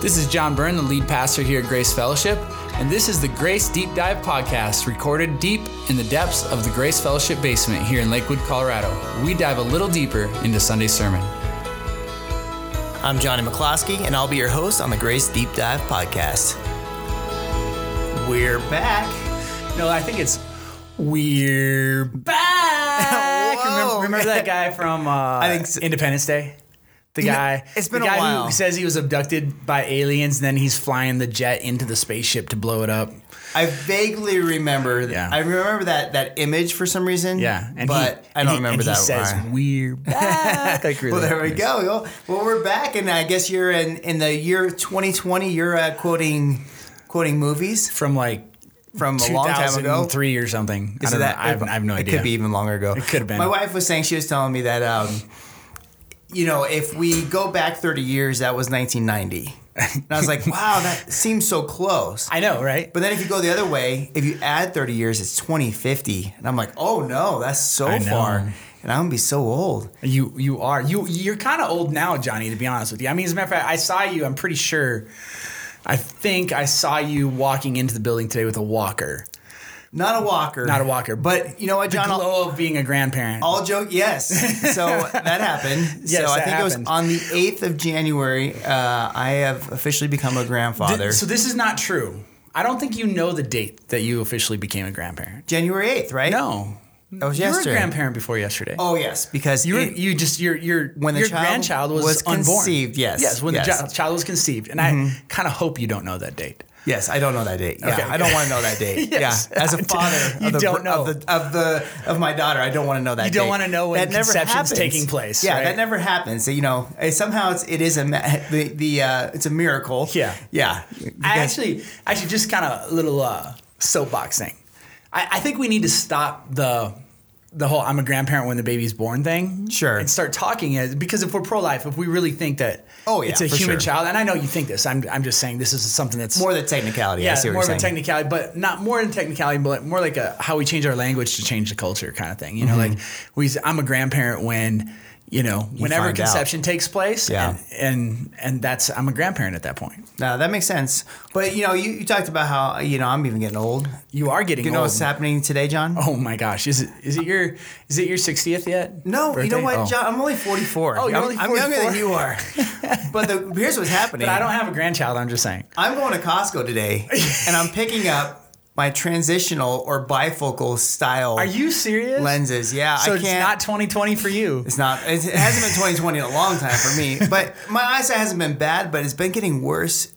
This is John Byrne, the lead pastor here at Grace Fellowship, and this is the Grace Deep Dive podcast recorded deep in the depths of the Grace Fellowship basement here in Lakewood, Colorado. We dive a little deeper into Sunday's sermon. I'm Johnny McCloskey, and I'll be your host on the Grace Deep Dive podcast. We're back. No, I think it's We're Back. Whoa. remember, remember that guy from uh, I think so. Independence Day? The You know, guy. it's been the a guy while. who says he was abducted by aliens, and then he's flying the jet into the spaceship to blow it up. I vaguely remember. Yeah. I remember that that image for some reason. Yeah, and but he, I don't he- remember that. He says line. we're back. like really Well, there we go. Well, well, we're back, and I guess you're in in the year 2020. You're uh, quoting quoting movies From like from a long time ago. three or something. I Is don't it know. I, have, I have no it idea. could be even longer ago. It could have been. My wife was saying she was telling me that, um, you know, if we go back 30 years, that was 1990. And I was like, wow, that seems so close. I know, right? But then if you go the other way, if you add 30 years, it's 2050. And I'm like, oh no, that's so far. And I'm gonna be so old. You you are you you're kind of old now, Johnny. To be honest with you, I mean, as a matter of fact, I saw you. I'm pretty sure. I think I saw you walking into the building today with a walker, Not a walker. not a walker, but you know what, the John? I'll- glow of being a grandparent. All joke, yes. So that happened. Yes, so I think it was on the 8th of January. Uh, I have officially become a grandfather. Th- so this is not true. I don't think you know the date that you officially became a grandparent. January 8th, right? No, That was you were a grandparent before yesterday. Oh yes, because You were, it- you just your your When the your child grandchild was, was unborn. conceived, yes, yes, when yes. the child, child was conceived, and I kind of hope you don't know that date. Yes, I don't know that date. Yeah, Okay. I don't want to know that date. Yes. Yeah, as a father, You of the, don't know. of the of the of my daughter, I don't want to know that. You don't date. wanna know when that conception's taking place, Yeah, right? that never happens. You know, eh, somehow it's it is a the the uh, it's a miracle. Yeah. yeah. I actually, actually, just kind of a little uh, soapbox thing. I, I think we need to stop the the whole "I'm a grandparent when the baby's born" thing. Sure. and start talking as because if we're pro life, if we really think that Oh, yeah, it's a human sure. child, and I know you think this, I'm I'm just saying this is something that's more the technicality. yeah I see what more of a technicality, but not more than technicality, but more like a how we change our language to change the culture kind of thing. You know, Mm-hmm. like we I'm a grandparent when. You know, whenever find out. conception takes place, Yeah. and, and and that's I'm a grandparent at that point. No, that makes sense. But you know, you, you talked about how you know I'm even getting old. You are getting You know old. what's happening today, John? Oh my gosh, is it is it your is it your 60th yet? No, you know what, Oh. John? I'm only 44. Oh, you're I'm, only I'm younger than you are. but the, here's what's happening. But I don't have a grandchild. I'm just saying. I'm going to Costco today, and I'm picking up my transitional or bifocal style Are you serious? lenses. Yeah, So I it's can't. not 2020 for you. it's not. It hasn't been 2020 in a long time for me. But my eyesight hasn't been bad, but it's been getting worse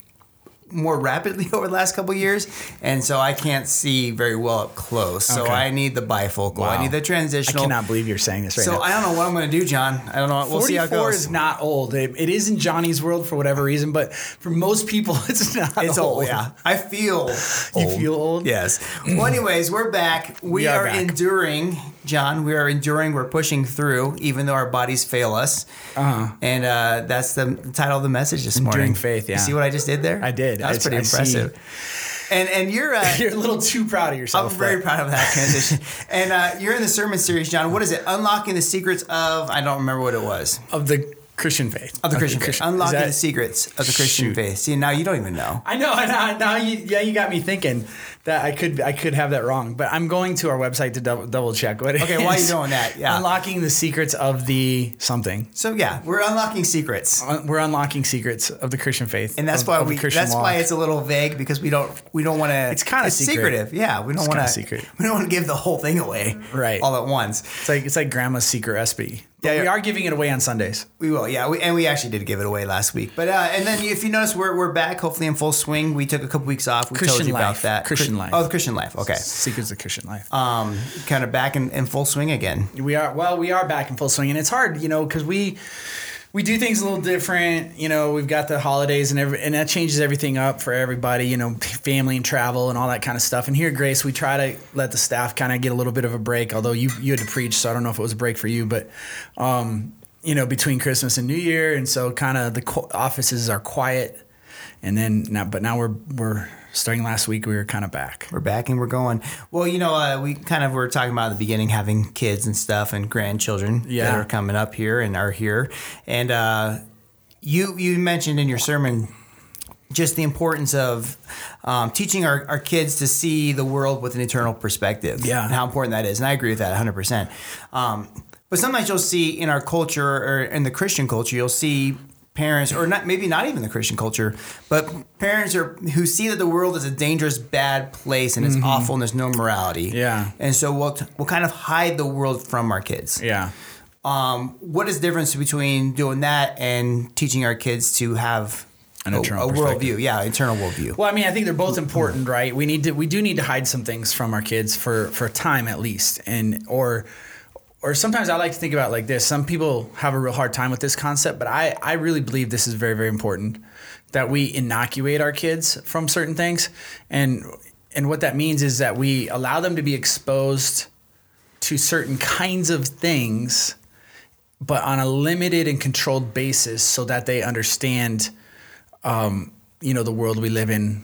more rapidly over the last couple years, and so I can't see very well up close. So Okay. I need the bifocal. Wow. I need the transitional. I cannot believe you're saying this right so now. I don't know what I'm going to do, John. I don't know. We'll see how it goes. 44 goes. is not old. It, it is in Johnny's world for whatever reason, but for most people, it's not It's old. old, yeah. I feel You old. feel old? Yes. Well, anyways, we're back. We, We are are, back. enduring, John. We are enduring. We're pushing through, even though our bodies fail us. Uh-huh. And uh, that's the title of the message this morning. faith, yeah. You see what I just did there? I did. That was I- pretty I see. impressive. And and you're. Uh, You're a little too proud of yourself. I'm very proud of that transition. and uh, you're in the sermon series, John. What is it? Unlocking the secrets of. I don't remember what it was. of the Christian faith. Of the Christian faith. Unlocking that- the secrets of the Christian Shoot. faith. See, now you don't even know. I know, I know. Now you, yeah, you got me thinking that I could, I could have that wrong. But I'm going to our website to double, double check what it Okay, is. you're doing that, yeah. unlocking the secrets of the something. So yeah, we're unlocking secrets. We're unlocking secrets of the Christian faith, and that's of- why of we. That's law. why it's a little vague because we don't. We don't want to. It's kinda secret. secretive. Yeah, we don't want to. We don't want to give the whole thing away. Right. All at once. It's like it's like grandma's secret recipe. Yeah, we are giving it away on Sundays. We will. Yeah. We, and we actually did give it away last week. But uh, and then if you notice, we're, we're back. Hopefully in full swing. We took a couple weeks off. We told Christian you about that. Christian life. Oh, the Christian life. Okay. Secrets of Christian life. Um, kind of back in, in full swing again. We are well, we are back in full swing, and it's hard, you know, because we we do things a little different. You know, we've got the holidays and every, and that changes everything up for everybody. You know, family and travel and all that kind of stuff. And here Grace, we try to let the staff kind of get a little bit of a break. Although you you had to preach, so I don't know if it was a break for you, but. Um, you know, between Christmas and New Year, and so kind of the offices are quiet, and then now, but now we're we're starting last week. We were kind of back. We're back and we're going. Well, you know, uh, we kind of were talking about at the beginning having kids and stuff and grandchildren that are coming up here and are here. And uh, you you mentioned in your sermon just the importance of um, teaching our, our kids to see the world with an eternal perspective. Yeah. And how important that is. And I agree with that 100%. Um, but sometimes you'll see in our culture or in the Christian culture, you'll see parents, or not maybe not even the Christian culture, but parents are who see that the world is a dangerous, bad place and it's awful and there's no morality. Mm-hmm. Yeah. And so we'll, we'll kind of hide the world from our kids. Yeah. Um, what is the difference between doing that and teaching our kids to have An a, eternal a perspective. worldview? Yeah, eternal worldview. Well, I mean, I think they're both important, right? We need to, we do need to hide some things from our kids for for a time at least, and or or sometimes I like to think about like this. Some people have a real hard time with this concept, but I I really believe this is very very important that we inoculate our kids from certain things, and and what that means is that we allow them to be exposed to certain kinds of things but on a limited and controlled basis so that they understand um, you know the world we live in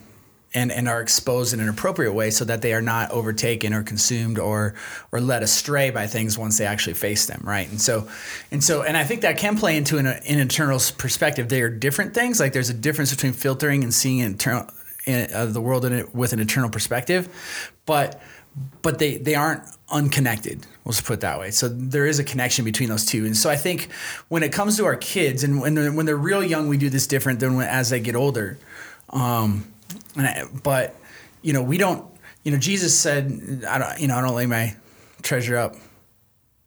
and, and are exposed in an appropriate way so that they are not overtaken or consumed or or led astray by things once they actually face them right and so and so and I think that can play into an, an internal perspective they are different things like there's a difference between filtering and seeing internal in, uh, the world it with an eternal perspective but but they they aren't unconnected. We'll just put it that way. So there is a connection between those two. And so I think when it comes to our kids, and when they're, when they're real young, we do this different than when, as they get older. Um, but you know, we don't. You know, Jesus said, "I don't. You know, I don't lay my treasure up."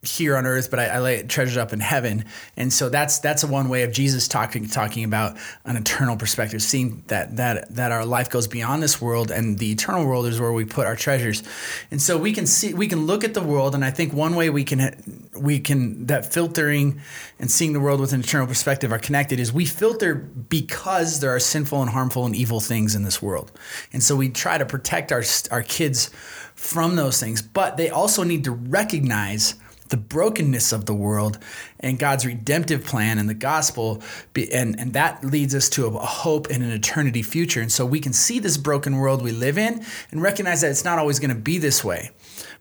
Here on earth, but I, I lay treasures up in heaven. And so that's that's one way of Jesus talking talking about an eternal perspective, seeing that that that our life goes beyond this world and the eternal world is where we put our treasures. And so we can see we can look at the world, and I think one way we can we can that filtering and seeing the world with an eternal perspective are connected is we filter because there are sinful and harmful and evil things in this world. And so we try to protect our our kids from those things, but they also need to recognize the brokenness of the world and God's redemptive plan and the gospel. Be, and, and that leads us to a, a hope and an eternity future. And so we can see this broken world we live in and recognize that it's not always going to be this way.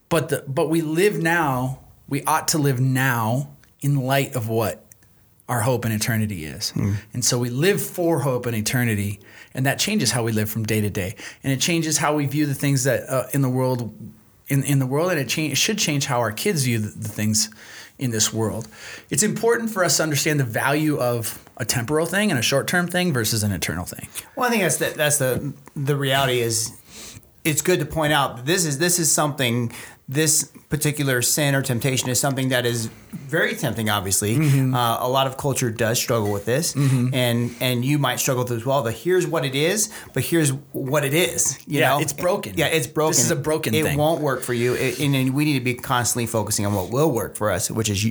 But, the, but we live now, we ought to live now in light of what our hope in eternity is. And so we live for hope and eternity. And that changes how we live from day to day. And it changes how we view the things that uh, in the world in, in the world, and it, it should change how our kids view the, the things in this world. It's important for us to understand the value of a temporal thing and a short term thing versus an eternal thing. Well, I think that's the, that's the the reality is it's good to point out that this is this is something this particular sin or temptation is something that is very tempting. Obviously, Mm-hmm. uh, a lot of culture does struggle with this, and and you might struggle with it as well. But here's what it is. But here's what it is. You Yeah, know, it's broken. Yeah, it's broken. This is a broken it thing. won't work for you, It- and, and we need to be constantly focusing on what will work for us, which is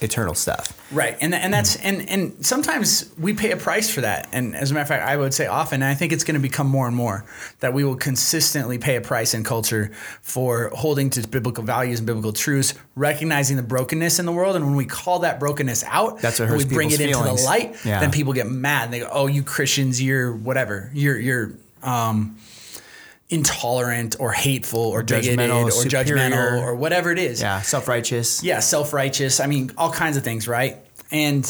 eternal stuff. Right, and and that's and and sometimes we pay a price for that. And as a matter of fact, I would say often, and I think it's going to become more and more that we will consistently pay a price in culture for holding to biblical values and biblical truths, recognizing the brokenness in the world. And when we call that brokenness out, That's what hurts we bring it people's into feelings. the light. Yeah. Then people get mad. And they go, "Oh, you Christians, you're whatever. You're you're." Um, intolerant or hateful or, bigoted judgmental, or superior. judgmental or whatever it is Yeah, self righteous. yeah, self-righteous. I mean, all kinds of things, right? And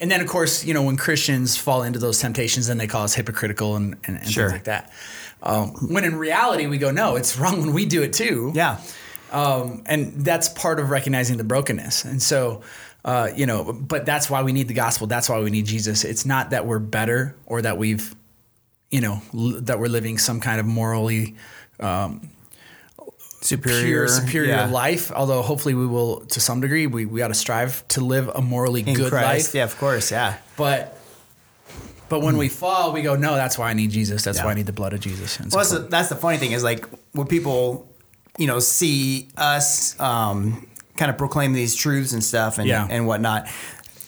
and then of course, you know, when Christians fall into those temptations, then they call us hypocritical and, and, and Sure. things like that. Um, when in reality, we go, no, it's wrong when we do it too. Yeah. Um, and that's part of recognizing the brokenness. And so, uh, you know, but that's why we need the gospel. That's why we need Jesus. It's not that we're better or that we've, you know, l- that we're living some kind of morally Superior. pure, superior yeah. life. Although hopefully we will, to some degree, we, we got to strive to live a morally In good Christ. life. Yeah, of course. Yeah. But but when we fall, we go, no, that's why I need Jesus. That's Yeah. why I need the blood of Jesus. And Well, so that's the, that's the funny thing is like when people, you know, see us um, kind of proclaim these truths and stuff and, Yeah. and whatnot.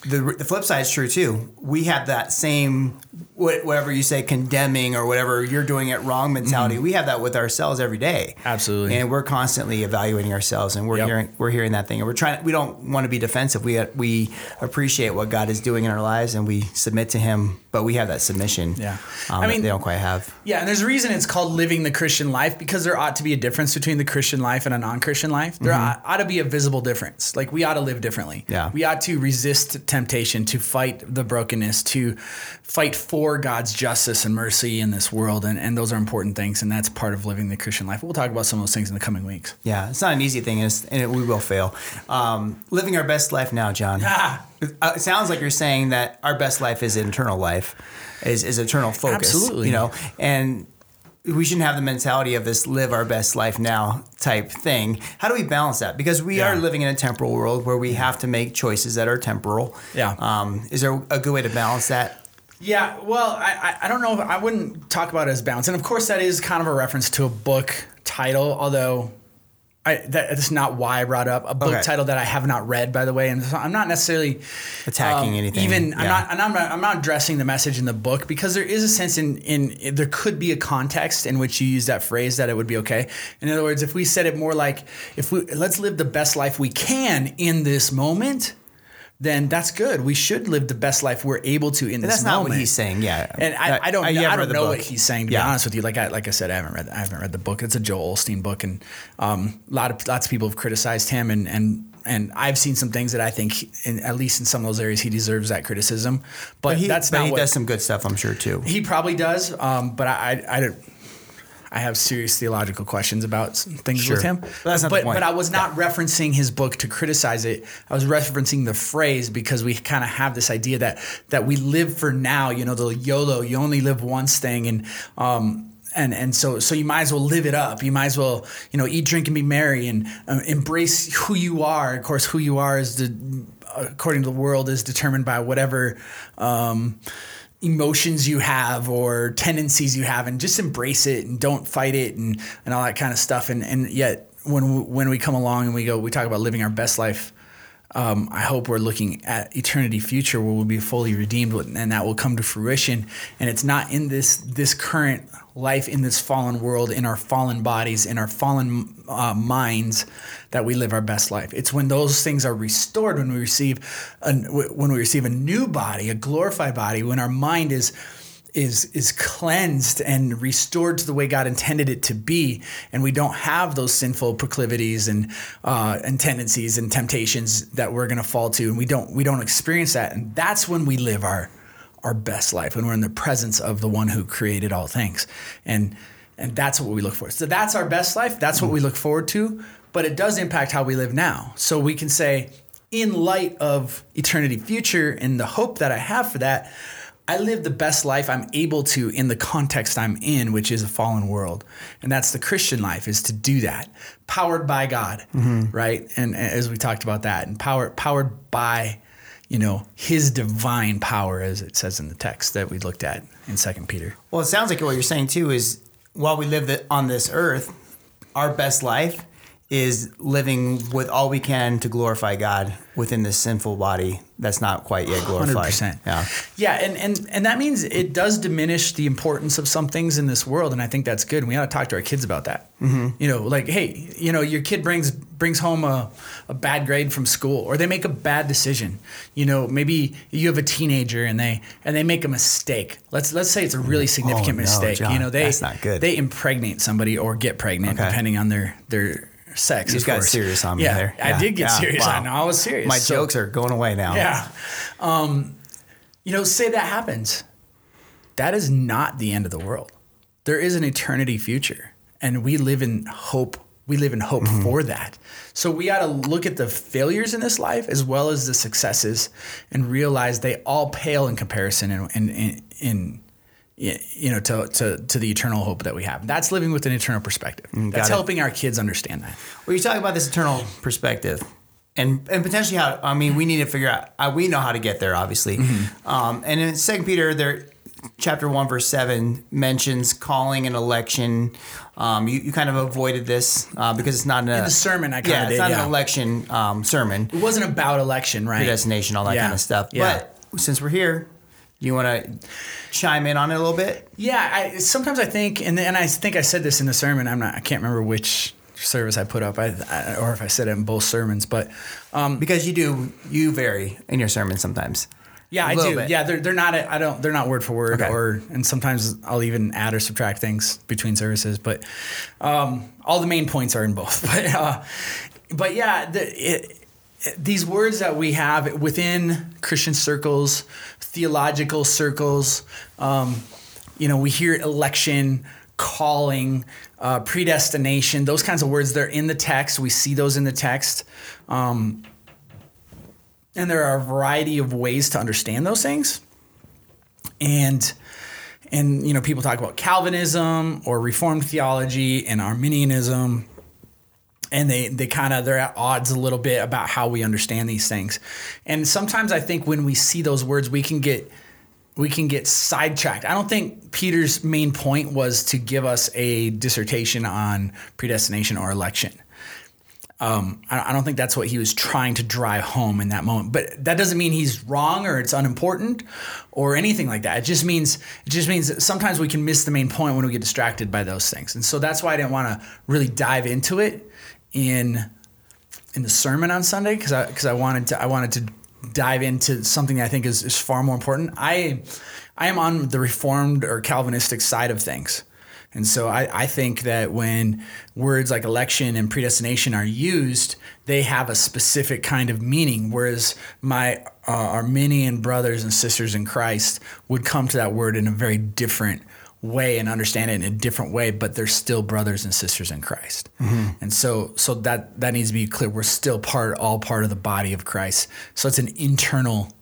The, the flip side is true too. We have that same whatever you say condemning or whatever you're doing it wrong mentality. We have that with ourselves every day. Mm-hmm. Absolutely. and we're constantly evaluating ourselves, and we're Yep. hearing we're hearing that thing, and we're trying. We don't want to be defensive. We we appreciate what God is doing in our lives, and we submit to Him. But we have that submission. Yeah. um, I mean- they don't quite have. yeah, and there's a reason it's called living the Christian life because there ought to be a difference between the Christian life and a non-Christian life. There ought, ought to be a visible difference. Like we ought to live differently. Yeah. we ought to resist temptation, to fight the brokenness, to fight for God's justice and mercy in this world. And, and those are important things. And that's part of living the Christian life. We'll talk about some of those things in the coming weeks. Yeah, it's not an easy thing, and, and it, we will fail. Um, living our best life now, John. Ah. Uh, It sounds like you're saying that our best life is eternal life, is, is eternal focus. Absolutely. You know, and we shouldn't have the mentality of this live our best life now type thing. How do we balance that? Because we Yeah. are living in a temporal world where we have to make choices that are temporal. Yeah. Um, is there a good way to balance that? Yeah, well, I, I- don't know if I wouldn't talk about it as balance. And of course, that is kind of a reference to a book title, although I, that, that's not why I brought up a book Okay. title that I have not read, by the way. And so I'm not necessarily Attacking um, anything. Even I'm not, and I'm not, I'm not addressing the message in the book because there is a sense in, in there could be a context in which you use that phrase that it would be okay. In other words, if we said it more like, if we let's live the best life we can in this moment, then that's good. We should live the best life we're able to in And this that's not moment. what he's saying. Yeah. And I, I don't, know, I don't know book. what he's saying. To Yeah. be honest with you, like I, like I said, I haven't read, I haven't read the book. It's a Joel Osteen book, and um, a lot of lots of people have criticized him, and and and I've seen some things that I think, in, at least in some of those areas, he deserves that criticism. But, But he, that's but not he what does some good stuff, I'm sure, too. he probably does. Um, but I, I, I don't. I have serious theological questions about things Sure. with him. But that's not the point. but I was not referencing his book to criticize it. I was referencing the phrase because we kind of have this idea that that we live for now. You know, the YOLO, you only live once thing, and um, and and so so you might as well live it up. You might as well you know eat, drink, and be merry, and uh, embrace who you are. Of course, who you are is the according to the world is determined by whatever. Um, emotions you have or tendencies you have and just embrace it and don't fight it and, and all that kind of stuff. And and yet when when we come along and we go we talk about living our best life um, I hope we're looking at eternity future where we'll be fully redeemed and that will come to fruition. And it's not in this this current life in this fallen world in our fallen bodies in our fallen uh, minds that we live our best life. It's when those things are restored when we receive a, when we receive a new body a glorified body when our mind is is is cleansed and restored to the way God intended it to be, and we don't have those sinful proclivities and uh, and tendencies and temptations that we're going to fall to, and we don't we don't experience that, and that's when we live our our best life when we're in the presence of the one who created all things, and and that's what we look for. So that's our best life. That's what we look forward to, but it does impact how we live now. So we can say, in light of eternity future and the hope that I have for that. I live the best life I'm able to in the context I'm in, which is a fallen world. And that's the Christian life is to do that. Powered by God, mm-hmm. right? And, and as we talked about that, and powered powered by, you know, his divine power, as it says in the text that we looked at in Second Peter. Well, it sounds like what you're saying too is while we live the, on this earth, our best life is living with all we can to glorify God within this sinful body that's not quite yet glorified. 100%. Yeah. Yeah, and, and and that means it does diminish the importance of some things in this world, and I think that's good. And we ought to talk to our kids about that. Mm-hmm. You know, like, hey, you know, your kid brings brings home a, a bad grade from school, or they make a bad decision. You know, maybe you have a teenager and they and they make a mistake. Let's let's say it's a really significant Oh, no, mistake. John, you know, they that's not good. they impregnate somebody or get pregnant Okay. depending on their their sex. You got course. serious on me yeah, there. I did get yeah, serious. wow. I know I was serious. My So- jokes are going away now. yeah. Um, you know, say that happens. That is not the end of the world. There is an eternity future, and we live in hope. We live in hope Mm-hmm. for for that. So we got to look at the failures in this life as well as the successes, and realize they all pale in comparison in in, in, in you know to, to to the eternal hope that we have. That's living with an eternal perspective. That's Mm, it. helping our kids understand that. Well, you talk about this eternal perspective, and and potentially how I mean we need to figure out. Uh, we know how to get there, obviously. Mm-hmm. Um, and in Second Peter, there, chapter one, verse seven mentions calling and election. Um, you, you kind of avoided this uh, because it's not in, a, the sermon, I kinda yeah, it's not yeah. an election um, sermon, It wasn't about election, right? predestination, all that Yeah. kind of stuff. Yeah. But since we're here, you want to chime in on it a little bit? Yeah, I, sometimes I think, and and I think I said this in the sermon. I'm not. I can't remember which service I put up, I, I, or if I said it in both sermons. But um, Because you do, you vary in your sermons sometimes. yeah, I do. bit. Yeah, they're they're not. I don't. They're not word for word, Okay. or and sometimes I'll even add or subtract things between services. But um, all the main points are in both. But uh, but yeah, the, it, these words that we have within Christian circles, theological circles, um, you know, we hear election, calling, uh, predestination, those kinds of words. They're in the text. We see those in the text. Um, and there are a variety of ways to understand those things. And and you know, people talk about Calvinism or Reformed theology and Arminianism and they they kind of they're at odds a little bit about how we understand these things. And sometimes I think when we see those words, we can get we can get sidetracked. I don't think Peter's main point was to give us a dissertation on predestination or election. Um, I don't think that's what he was trying to drive home in that moment. But that doesn't mean he's wrong or it's unimportant or anything like that. It just means it just means sometimes we can miss the main point when we get distracted by those things. And so that's why I didn't want to really dive into it in in the sermon on Sunday because I because I wanted to I wanted to dive into something I think is, is far more important. I I am on the reformed or Calvinistic side of things. And so I, I think that when words like election and predestination are used, they have a specific kind of meaning. Whereas my uh, Arminian brothers and sisters in Christ would come to that word in a very different way and understand it in a different way, but they're still brothers and sisters in Christ. Mm-hmm. And so so that that needs to be clear. We're still part all part of the body of Christ. So it's an internal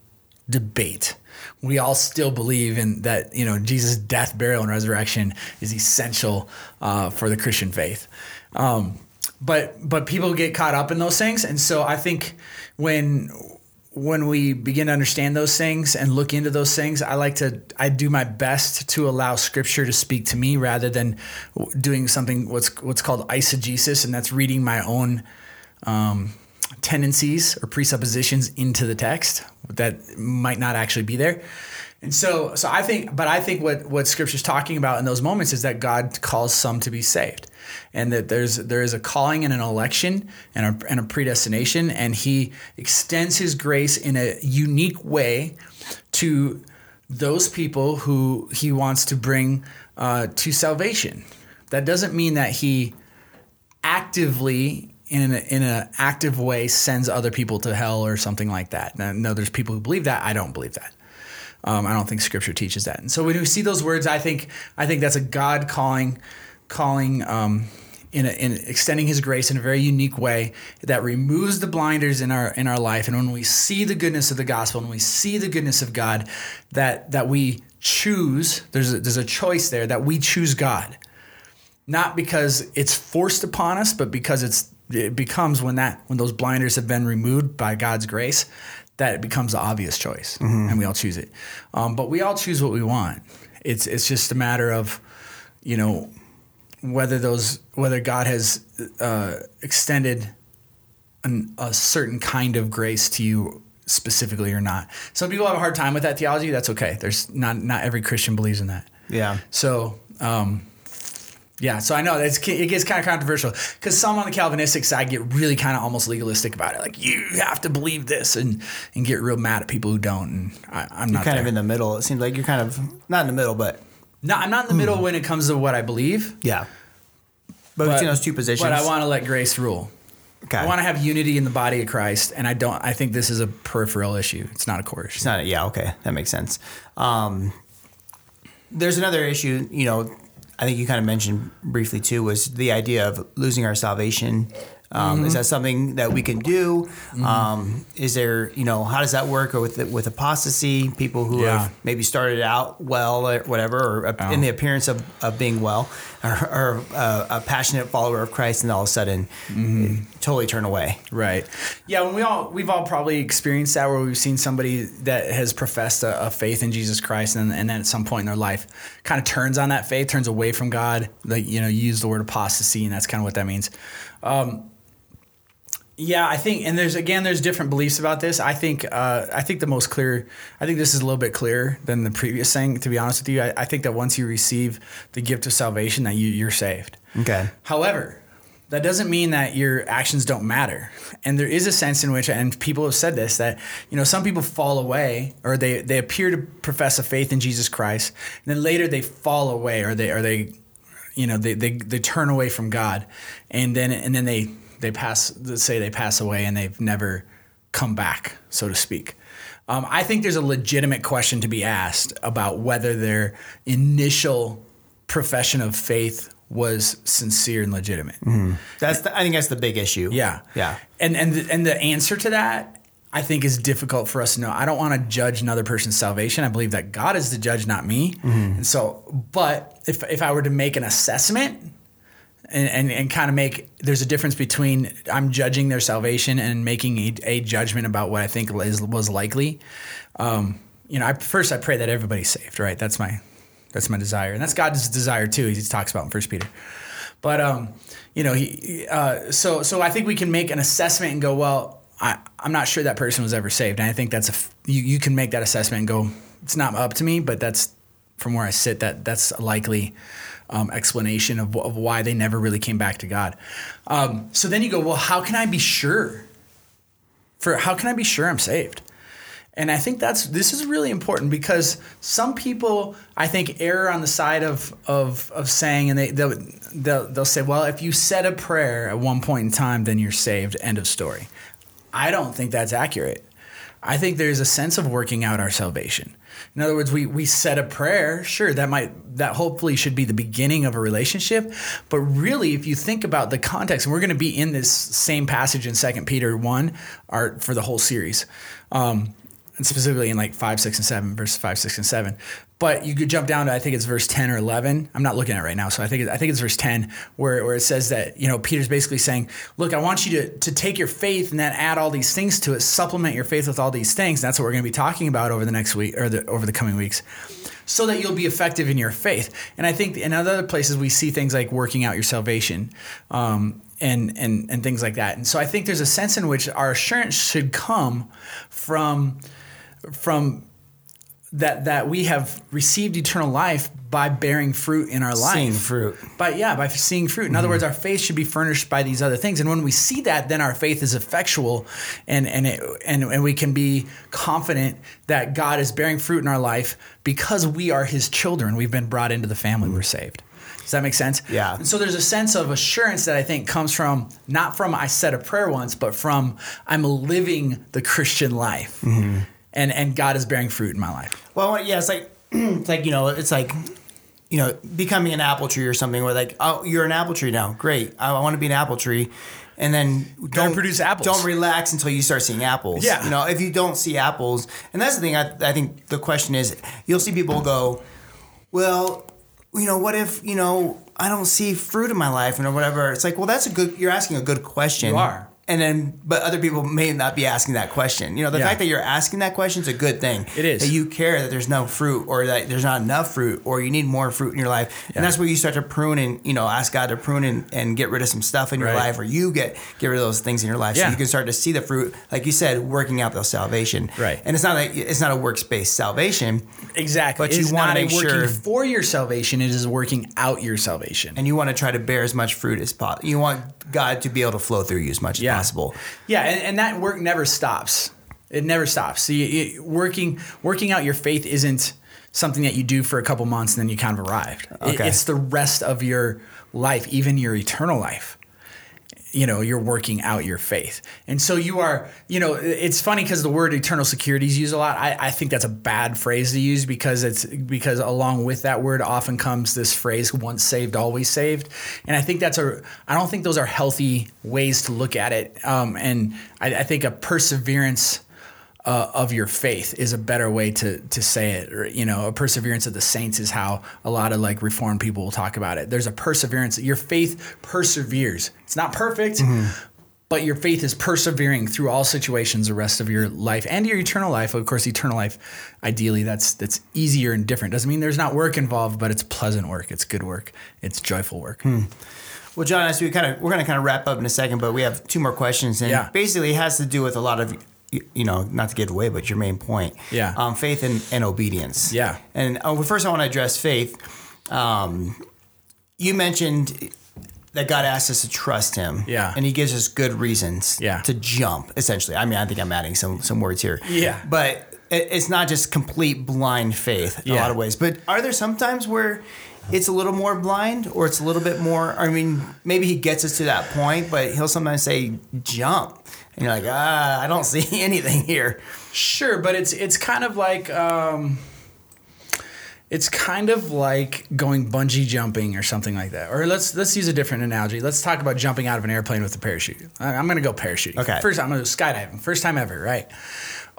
debate. We all still believe in that, you know, Jesus' death, burial, and resurrection is essential uh, for the Christian faith. Um, but but people get caught up in those things, and so I think when when we begin to understand those things and look into those things, I like to I do my best to allow Scripture to speak to me rather than doing something what's what's called eisegesis, and that's reading my own um, tendencies or presuppositions into the text that might not actually be there. And so, so I think, but I think what what Scripture's talking about in those moments is that God calls some to be saved and that there's there is a calling and an election and a, and a predestination, and He extends His grace in a unique way to those people who He wants to bring uh, to salvation. That doesn't mean that He actively in an, in an active way sends other people to hell or something like that. No, there's people who believe that. I don't believe that. Um, I don't think Scripture teaches that. And so when we see those words, I think I think that's a God calling calling um, in, a, in extending His grace in a very unique way that removes the blinders in our in our life. And when we see the goodness of the gospel, and we see the goodness of God, that that we choose. There's a, there's a choice there that we choose God, not because it's forced upon us, but because it's it becomes when that when those blinders have been removed by God's grace that it becomes the obvious choice, mm-hmm. and we all choose it. Um, but we all choose what we want. It's it's just a matter of, you know, whether those whether God has uh, extended an, a certain kind of grace to you specifically or not. Some people have a hard time with that theology. That's okay. There's not not every Christian believes in that. Yeah. So. Um, yeah, so I know it's, it gets kind of controversial because some on the Calvinistic side get really kind of almost legalistic about it, like you have to believe this, and and get real mad at people who don't. And I, am not kind there. of in the middle. It seems like you're kind of not in the middle, but no, I'm not in the middle when it comes to what I believe. Yeah, but, but between those two positions, but I want to let grace rule. Okay. I want to have unity in the body of Christ, and I don't. I think this is a peripheral issue. It's not a core issue. It's not. A, yeah. Okay, that makes sense. Um, there's another issue. You know, I think you kind of mentioned briefly too was the idea of losing our salvation. Um, mm-hmm. Is that something that we can do? Mm-hmm. Um, is there, you know, how does that work Or with with apostasy? People who yeah. have maybe started out well or whatever, or oh. in the appearance of, of being well, or, or uh, a passionate follower of Christ, and all of a sudden mm-hmm. totally turn away. Right. Yeah. When we all we've all probably experienced that, where we've seen somebody that has professed a, a faith in Jesus Christ, and, and then at some point in their life, kind of turns on that faith, turns away from God. Like you know, you use the word apostasy, and that's kind of what that means. Um, yeah, I think, and there's again, there's different beliefs about this. I think, uh, I think the most clear, I think this is a little bit clearer than the previous thing. To be honest with you, I, I think that once you receive the gift of salvation, that you, you're saved. Okay. However, that doesn't mean that your actions don't matter. And there is a sense in which, and people have said this, that you know some people fall away, or they they appear to profess a faith in Jesus Christ, and then later they fall away, or they or they, you know, they they, they turn away from God, and then and then they they pass say they pass away and they've never come back, so to speak. Um, I think there's a legitimate question to be asked about whether their initial profession of faith was sincere and legitimate. That's the, I think that's the big issue. Yeah, Yeah. And and the, and the answer to that, I think, is difficult for us to know. I don't want to judge another person's salvation. I believe that God is the judge, not me. And so, but if if I were to make an assessment. And, and, and kind of make there's a difference between I'm judging their salvation and making a, a judgment about what I think is, was likely. Um, you know, I, first I pray that everybody's saved, right? That's my that's my desire, and that's God's desire too. He talks about in First Peter. But um, you know, he uh, so so I think we can make an assessment and go, well, I I'm not sure that person was ever saved, and I think that's a you you can make that assessment and go, it's not up to me, but that's from where I sit that that's likely um, explanation of, of why they never really came back to God. Um, so then you go, well, how can I be sure? For how can I be sure I'm saved? And I think that's this is really important because some people I think err on the side of of of saying and they they'll, they'll they'll say, well, if you said a prayer at one point in time, then you're saved. End of story. I don't think that's accurate. I think there's a sense of working out our salvation. In other words, we we said a prayer, sure, that might that hopefully should be the beginning of a relationship, but really if you think about the context, and we're going to be in this same passage in 2 Peter 1 our, for the whole series. Um, and specifically in like 5, 6 and 7, verse 5, 6 and 7. But you could jump down to I think it's verse 10 or 11. I'm not looking at it right now, so I think I think it's verse 10 where, where it says that, you know, Peter's basically saying, "Look, I want you to to take your faith and then add all these things to it, supplement your faith with all these things." And that's what we're going to be talking about over the next week or the, over the coming weeks. So that you'll be effective in your faith. And I think in other places we see things like working out your salvation. Um, and, and, and things like that. And so I think there's a sense in which our assurance should come from from that that we have received eternal life by bearing fruit in our life. Seeing fruit. But yeah, by seeing fruit. In other mm-hmm. words, our faith should be furnished by these other things. And when we see that, then our faith is effectual and and it, and, and we can be confident that God is bearing fruit in our life because we are his children. We've been brought into the family, we're mm-hmm. saved. Does that make sense? Yeah. And so there's a sense of assurance that I think comes from not from I said a prayer once, but from I'm living the Christian life. Mm-hmm. And and God is bearing fruit in my life. Well, yeah, it's like it's like you know, it's like you know, becoming an apple tree or something. Where like, oh, you're an apple tree now. Great, I want to be an apple tree. And then don't produce apples. Don't relax until you start seeing apples. Yeah. you know, if you don't see apples, and that's the thing. I, I think the question is, you'll see people go, well, you know, what if you know I don't see fruit in my life and or whatever? It's like, well, that's a good. You're asking a good question. You are. And then, but other people may not be asking that question. You know, the Yeah. fact that you're asking that question is a good thing. It is. That you care that there's no fruit or that there's not enough fruit or you need more fruit in your life. Yeah. And that's where you start to prune and, you know, ask God to prune and, and get rid of some stuff in your Right. life or you get get rid of those things in your life so you can start to see the fruit, like you said, working out the salvation. Right. And it's not like it's not a works based salvation. Exactly. But It you wanna not make working sure- for your salvation. It is working out your salvation. And you want to try to bear as much fruit as possible. You want God to be able to flow through you as much Yeah. possible. Yeah, and, and that work never stops. It never stops. So you, you, working working out your faith isn't something that you do for a couple months and then you kind of arrived. It- it's the rest of your life, even your eternal life. You know, you're working out your faith. And so you are, you know, it's funny because the word eternal security is used a lot. I, I think that's a bad phrase to use because it's because along with that word often comes this phrase once saved, always saved. And I think that's a, I don't think those are healthy ways to look at it. Um, and I, I think a perseverance uh, of your faith is a better way to to say it. Or you know, a perseverance of the saints is how a lot of like reformed people will talk about it. There's a perseverance. Your faith perseveres. It's not perfect, but your faith is persevering through all situations the rest of your life and your eternal life. Of course, eternal life, ideally, that's that's easier and different. Doesn't mean there's not work involved, but it's pleasant work. It's good work. It's joyful work. Well, John, as we kind of we're going to kind of wrap up in a second, but we have two more questions, and Yeah. basically it has to do with a lot of you- know not to give away, but your main point, Yeah. um, faith and, and obedience, Yeah. And uh, well, first, I want to address faith. Um, you mentioned that God asks us to trust Him, Yeah. and He gives us good reasons, Yeah. to jump. Essentially, I mean, I think I'm adding some some words here, Yeah. but it, it's not just complete blind faith in a lot of ways. But are there some times where it's a little more blind or it's a little bit more I mean maybe he gets us to that point but he'll sometimes say jump And you're like, ah, I don't see anything here. Sure, but it's it's kind of like um, it's kind of like going bungee jumping or something like that. Or let's let's use a different analogy. Let's talk about jumping out of an airplane with a parachute. I'm going to go parachuting. Okay. First, I'm going to go skydiving. First time ever, right?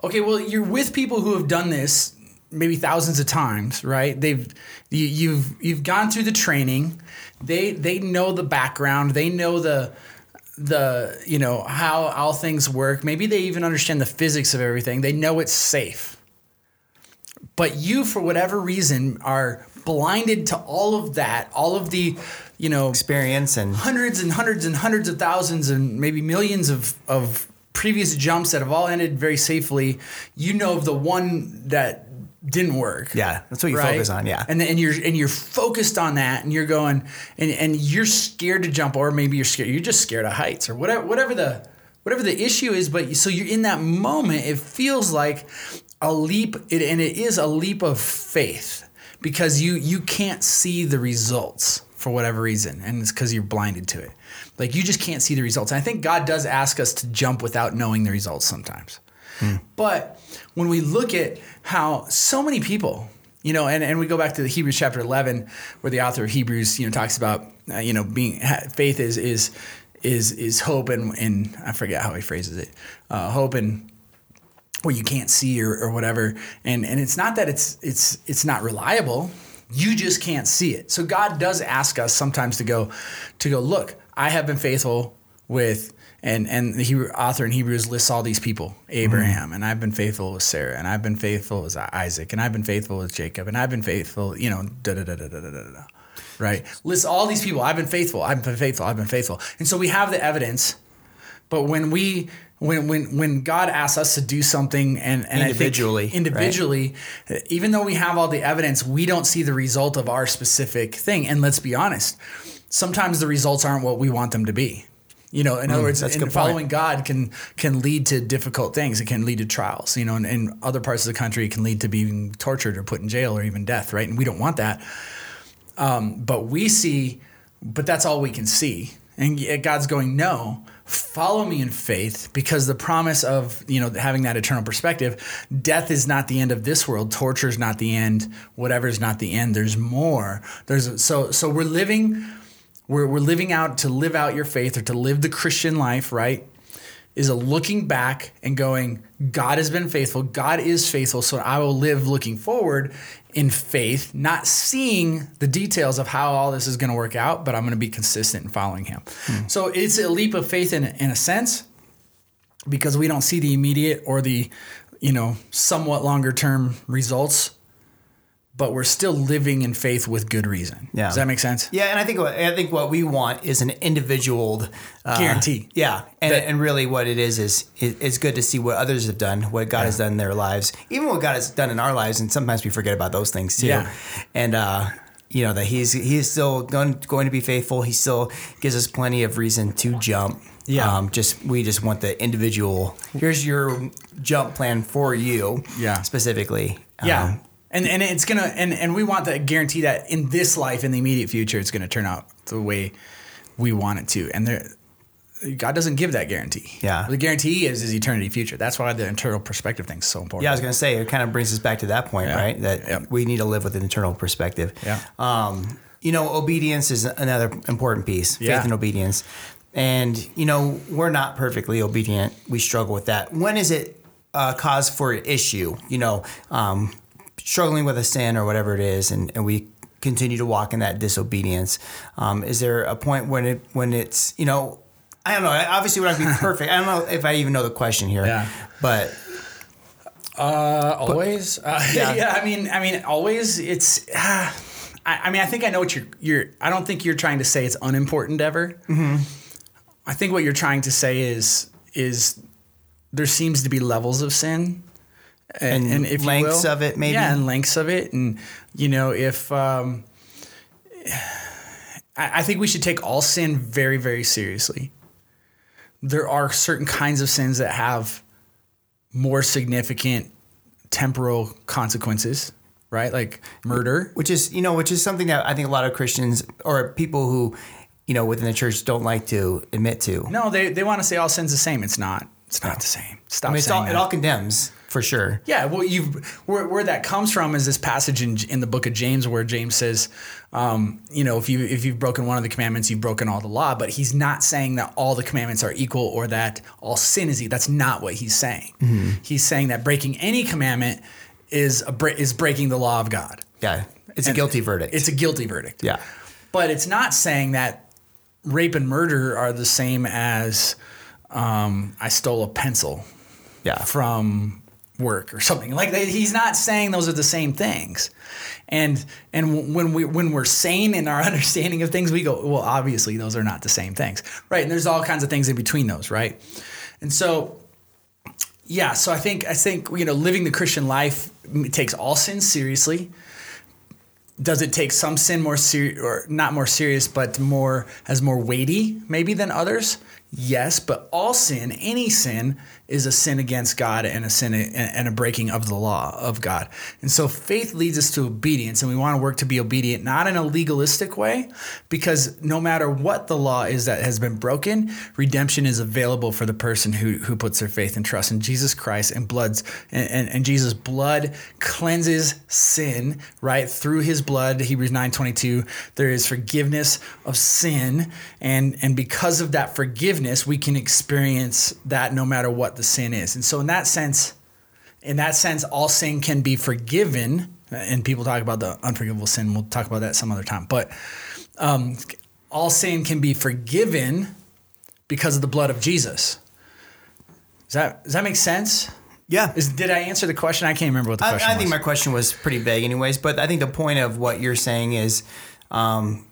Okay. Well, you're with people who have done this maybe thousands of times, right? They've you, you've you've gone through the training. They they know the background. They know the the you know how all things work. Maybe they even understand the physics of everything. They know it's safe. But you, for whatever reason, are blinded to all of that, all of the, you know, Experience and hundreds and hundreds and hundreds of thousands and maybe millions of, of previous jumps that have all ended very safely. You know of the one that didn't work. Yeah, that's what you focus on, yeah. and and you're and you're focused on that, and you're going, and and you're scared to jump, or maybe you're scared. You're just scared of heights, or whatever whatever the whatever the issue is. But so you're in that moment. It feels like a leap, it, and it is a leap of faith because you you can't see the results for whatever reason, and it's because you're blinded to it. Like you just can't see the results. And I think God does ask us to jump without knowing the results sometimes. Hmm. But when we look at how so many people, you know, and, and we go back to the Hebrews chapter 11, where the author of Hebrews, you know, talks about, uh, you know, being faith is is is is hope and and I forget how he phrases it, uh, hope and where you can't see or, or whatever. And and it's not that it's it's it's not reliable. You just can't see it. So God does ask us sometimes to go to go look. I have been faithful with and and the Hebrew author in Hebrews lists all these people: Abraham, mm-hmm. and I've been faithful with Sarah, and I've been faithful with Isaac, and I've been faithful with Jacob, and I've been faithful, you know, da da da da da da da. Right? Lists all these people. I've been faithful. I've been faithful. I've been faithful. And so we have the evidence, but when we when when when God asks us to do something and, and individually, individually, right? even though we have all the evidence, we don't see the result of our specific thing. And let's be honest, sometimes the results aren't what we want them to be. You know, in other words, Mm, in good following God can can lead to difficult things. It can lead to trials. You know, and in other parts of the country, it can lead to being tortured or put in jail or even death. Right, and we don't want that but we see, but that's all we can see. And God's going, no, follow me in faith because the promise of, you know, having that eternal perspective, death is not the end of this world. Torture is not the end. Whatever is not the end. There's more. There's so, so we're living, we're, we're living out to live out your faith or to live the Christian life, right? Is a looking back and going, God has been faithful. God is faithful. So I will live looking forward in faith, not seeing the details of how all this is going to work out, but I'm going to be consistent in following Him. Hmm. So it's a leap of faith in, in a sense because we don't see the immediate or the, you know, somewhat longer term results, but we're still living in faith with good reason. Yeah. Does that make sense? Yeah, and I think what I think what we want is an individual uh, Guarantee. Yeah, and, That- and really what it is is it's good to see what others have done, what God has done in their lives, even what God has done in our lives, and sometimes we forget about those things too. Yeah. And uh, you know that He's He's still going going to be faithful. He still gives us plenty of reason to jump. Yeah. Um, just we just want the individual. Here's your jump plan for you. Yeah. Specifically. Yeah. Um, and and it's gonna and and we want to guarantee that in this life, in the immediate future, it's gonna turn out the way we want it to. And there God doesn't give that guarantee. Yeah. The guarantee is is eternity future. That's why the internal perspective thing is so important. Yeah, I was gonna say it kind of brings us back to that point, Yeah. right? That Yep. we need to live with an internal perspective. Yeah. Um, you know, obedience is another important piece. Yeah. Faith and obedience. And you know, we're not perfectly obedient. We struggle with that. When is it a cause for issue? You know, um, struggling with a sin or whatever it is, and, and we continue to walk in that disobedience. Um, is there a point when it when it's you know? I don't know. Obviously, we're not be perfect. I don't know if I even know the question here. Yeah. But Uh, always. Uh, Yeah. yeah. I mean, I mean, always. It's. Uh, I, I mean, I think I know what you're. You're. I don't think you're trying to say it's unimportant ever. Mm-hmm. I think what you're trying to say is is there seems to be levels of sin. And if you lengths will. of it, maybe? Yeah, and lengths of it, and you know, if um, I, I think we should take all sin very, very seriously. There are certain kinds of sins that have more significant temporal consequences, right? Like murder. which is you know which is something that I think a lot of Christians or people who you know within the church don't like to admit to. No, they, they want to say all sin's the same. It's not. It's not the same. Stop I mean, it's saying all, that. it all condemns for sure. Yeah, well, you've where, where that comes from is this passage in in the book of James where James says, um, you know, if you if you've broken one of the commandments, you've broken all the law. But he's not saying that all the commandments are equal or that all sin is equal. That's not what he's saying. He's saying that breaking any commandment is a is breaking the law of God. Yeah, it's a guilty verdict. It's a guilty verdict. yeah, But it's not saying that rape and murder are the same as um, I stole a pencil yeah, from work or something like. He's not saying those are the same things. And and when we when we're sane in our understanding of things, we go, well, obviously those are not the same things, right? And there's all kinds of things in between those, right? And so, yeah. So I think I think you know living the Christian life takes all sin seriously. Does it take some sin more serious or not more serious, but more as more weighty maybe than others? Yes, but all sin, any sin, is a sin against God and a sin and a breaking of the law of God. And so faith leads us to obedience, and we want to work to be obedient, not in a legalistic way, because no matter what the law is that has been broken, redemption is available for the person who, who puts their faith and trust in Jesus Christ and bloods and, and, and Jesus' blood cleanses sin, right? Through his blood, Hebrews 9:22, there is forgiveness of sin, and, and because of that forgiveness, we can experience that no matter what the sin is. And so in that sense, in that sense, all sin can be forgiven. And people talk about the unforgivable sin. We'll talk about that some other time. But um, all sin can be forgiven because of the blood of Jesus. Does that does that make sense? yeah. Is, did I answer the question? I can't remember what the I, question I think my question was pretty vague, anyways. But I think the point of what you're saying is, um,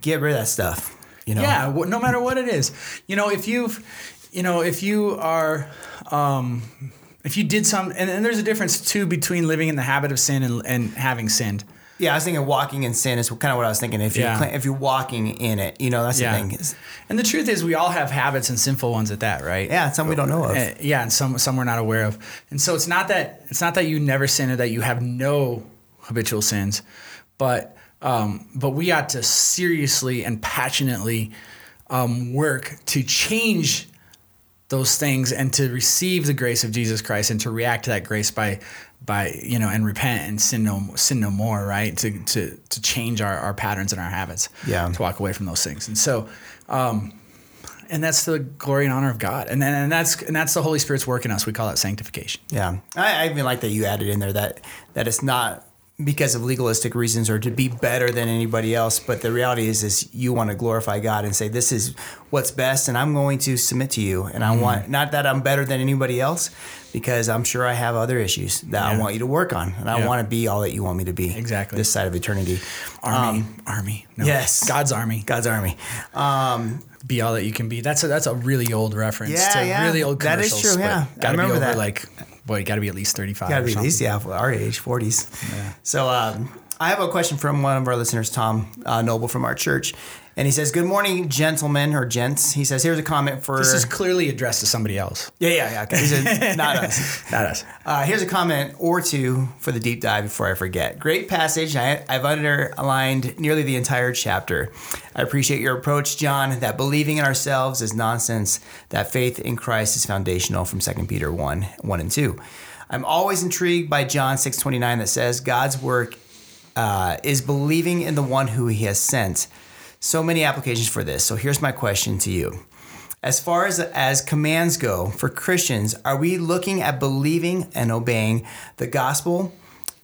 get rid of that stuff. You know. Yeah, no matter what it is. You know, if you've, you know, if you are, um, if you did some, and, and there's a difference too between living in the habit of sin and, and having sinned. Yeah, I was thinking walking in sin is kind of what I was thinking. If you Yeah. if you're walking in it, you know, that's Yeah. the thing. And the truth is, we all have habits and sinful ones at that, right? yeah, some we don't know of. Uh, yeah, and some some we're not aware of. And so it's not that it's not that you never sin or that you have no habitual sins, but um, but we ought to seriously and passionately um, work to change those things and to receive the grace of Jesus Christ and to react to that grace by by you know and repent and sin no sin no more right? To to to change our, our patterns and our habits. Yeah. to walk away from those things. And so um and that's the glory and honor of God. And then and that's and that's the Holy Spirit's work in us. We call that sanctification. Yeah, I, I even like that you added in there that that it's not because of legalistic reasons or to be better than anybody else, but the reality is is you want to glorify God and say this is what's best, and I'm going to submit to you, and I Mm-hmm. want not that I'm better than anybody else, because I'm sure I have other issues that I want you to work on, and I want to be all that you want me to be. Exactly. this side of eternity, army Um, army no. yes. God's army God's army. Um, be all that you can be that's a that's a really old reference Yeah, to yeah. really old That is true, yeah. I gotta be remember over that. like boy you got to be at least 35 Got to be at least yeah, our age, forties. So um, I have a question from one of our listeners, Tom uh, Noble from our church, and he says, "Good morning, gentlemen or gents." He says, "Here's a comment for this is clearly addressed to somebody else yeah, yeah, yeah. Okay. He said, not us. not us Uh, here's a comment or two for the deep dive before I forget. Great passage. I, I've underlined nearly the entire chapter. I appreciate your approach, John, that believing in ourselves is nonsense, that faith in Christ is foundational from 2 Peter 1 1 and 2. I'm always intrigued by John 6:29 that says God's work uh, is believing in the one who he has sent. So many applications for this. So here's my question to you. As far as as commands go for Christians, are we looking at believing and obeying the gospel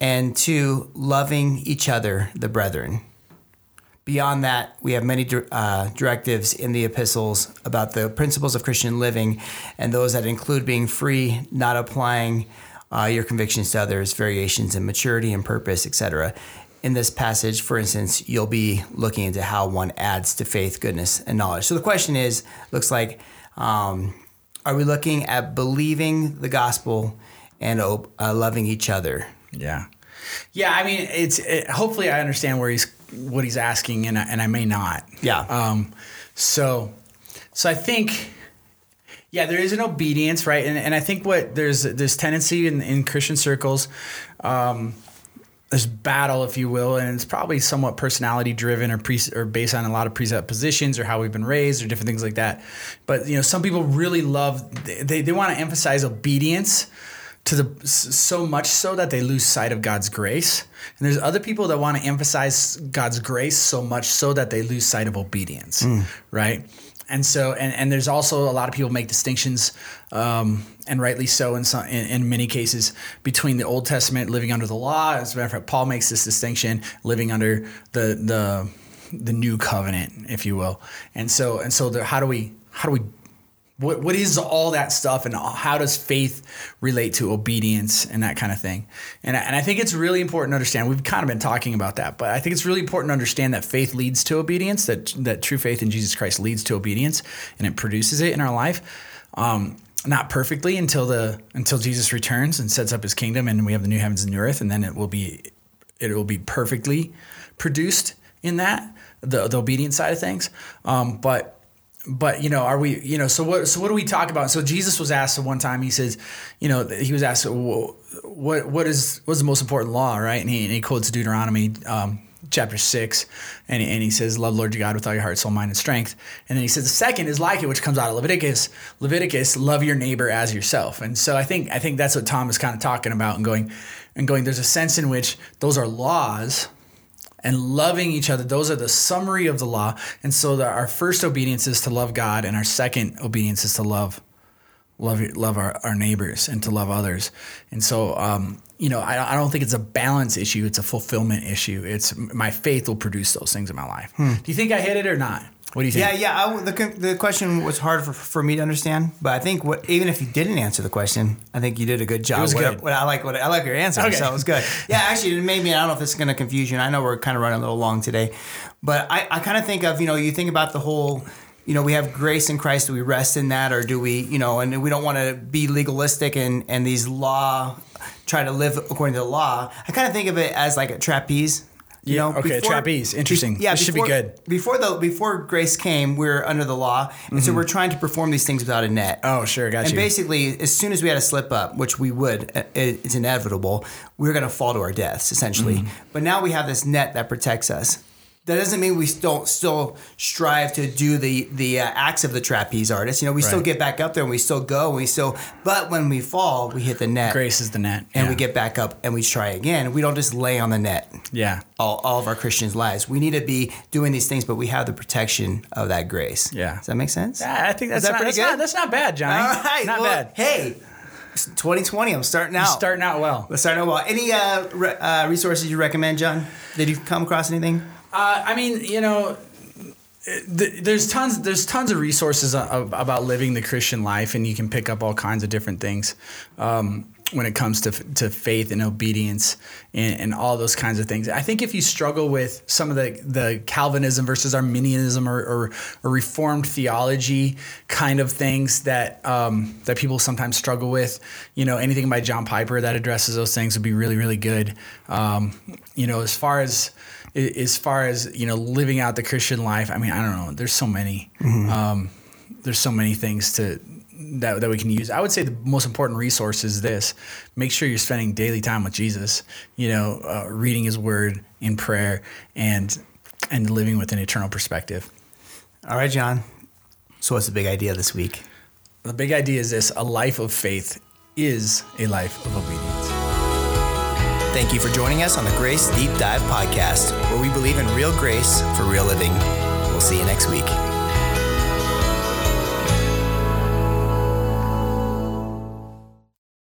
and to loving each other, the brethren? Beyond that, we have many uh, directives in the epistles about the principles of Christian living and those that include being free, not applying uh, your convictions to others, variations in maturity and purpose, etc. In this passage, for instance, you'll be looking into how one adds to faith, goodness, and knowledge. So the question is looks like, um, are we looking at believing the gospel and uh, loving each other? Yeah, yeah. I mean, it's it, hopefully I understand where he's what he's asking, and I, and I may not. Yeah. Um, so, so I think, yeah, there is an obedience, right? And and I think what there's this tendency in, in Christian circles, um, this battle, if you will, and it's probably somewhat personality driven or pre or based on a lot of preset positions or how we've been raised or different things like that. But you know, some people really love they they want to emphasize obedience to the so much so that they lose sight of God's grace. And there's other people that want to emphasize God's grace so much so that they lose sight of obedience, mm. right? And so, and, and there's also a lot of people make distinctions, um, and rightly so in, some, in, in many cases, between the Old Testament living under the law. As a matter of fact, Paul makes this distinction living under the the the new covenant, if you will. And so, and so, how do we how do we what what is all that stuff and how does faith relate to obedience and that kind of thing? And I, and I think it's really important to understand we've kind of been talking about that but I think it's really important to understand that faith leads to obedience that that true faith in Jesus Christ leads to obedience and it produces it in our life um, not perfectly until the until Jesus returns and sets up his kingdom and we have the new heavens and new earth and then it will be it will be perfectly produced in that the the obedience side of things. Um, but but you know, are we? You know, so what? So what do we talk about? So Jesus was asked at one time. He says, you know, he was asked, what what is what's the most important law, right? And he, and he quotes Deuteronomy. Um, chapter 6 and, and he says love lord your god with all your heart soul mind and strength and then he says the second is like it which comes out of leviticus leviticus love your neighbor as yourself and so i think i think that's what tom is kind of talking about and going and going there's a sense in which those are laws and loving each other. Those are the summary of the law. And so the, our first obedience is to love God, and our second obedience is to love love love our, our neighbors and to love others. And so, um, you know, I, I don't think it's a balance issue; it's a fulfillment issue. It's my faith will produce those things in my life. Hmm. Do you think I hit it or not? What do you think? Yeah, yeah. I, the the question was hard for, for me to understand, but I think what even if you didn't answer the question, I think you did a good job. It was what, good. What, I like what I like your answer, okay. so it was good. Yeah, actually, it made me. I don't know if this is going to confuse you, and I know we're kind of running a little long today, but I, I kind of think of you know you think about the whole you know, we have grace in Christ. Do we rest in that, or do we, you know, and we don't want to be legalistic and and these law, try to live according to the law. I kind of think of it as like a trapeze. You know, okay, before, trapeze, interesting. yeah, this before, should be good. Before the before grace came, we are under the law, and mm-hmm. so we're trying to perform these things without a net. Oh, sure, got and you. And basically, as soon as we had a slip up, which we would, it's inevitable. We we're going to fall to our deaths essentially. Mm-hmm. But now we have this net that protects us that doesn't mean we don't still strive to do the the uh, acts of the trapeze artist. You know, we right. still get back up there and we still go. And we still, but when we fall, we hit the net. Grace is the net, and yeah. we get back up and we try again. We don't just lay on the net. Yeah, all, all of our Christians' lives, we need to be doing these things, but we have the protection of that grace. Yeah, does that make sense? Yeah, I think that's that not, pretty that's good. Not, that's not bad, Johnny. All right, not well, bad. Hey. 2020. I'm starting out. You're starting out well. Let's start out well. Any uh, re- uh, resources you recommend, John? Did you come across anything? Uh, I mean, you know, there's tons there's tons of resources about living the Christian life, and you can pick up all kinds of different things um, when it comes to to faith and obedience and, and, all those kinds of things. I think if you struggle with some of the the Calvinism versus Arminianism or, or, or Reformed theology kind of things that um, that people sometimes struggle with, you know, anything by John Piper that addresses those things would be really really good. Um, you know, as far as as far as you know living out the Christian life. I mean, I don't know. There's so many. Mm-hmm. Um, there's so many things to that, that we can use. I would say the most important resource is this: make sure you're spending daily time with Jesus. You know, uh, reading His Word in prayer and and living with an eternal perspective. All right, John. So, what's the big idea this week? The big idea is this: a life of faith is a life of obedience. Thank you for joining us on the Grace Deep Dive podcast, where we believe in real grace for real living. We'll see you next week.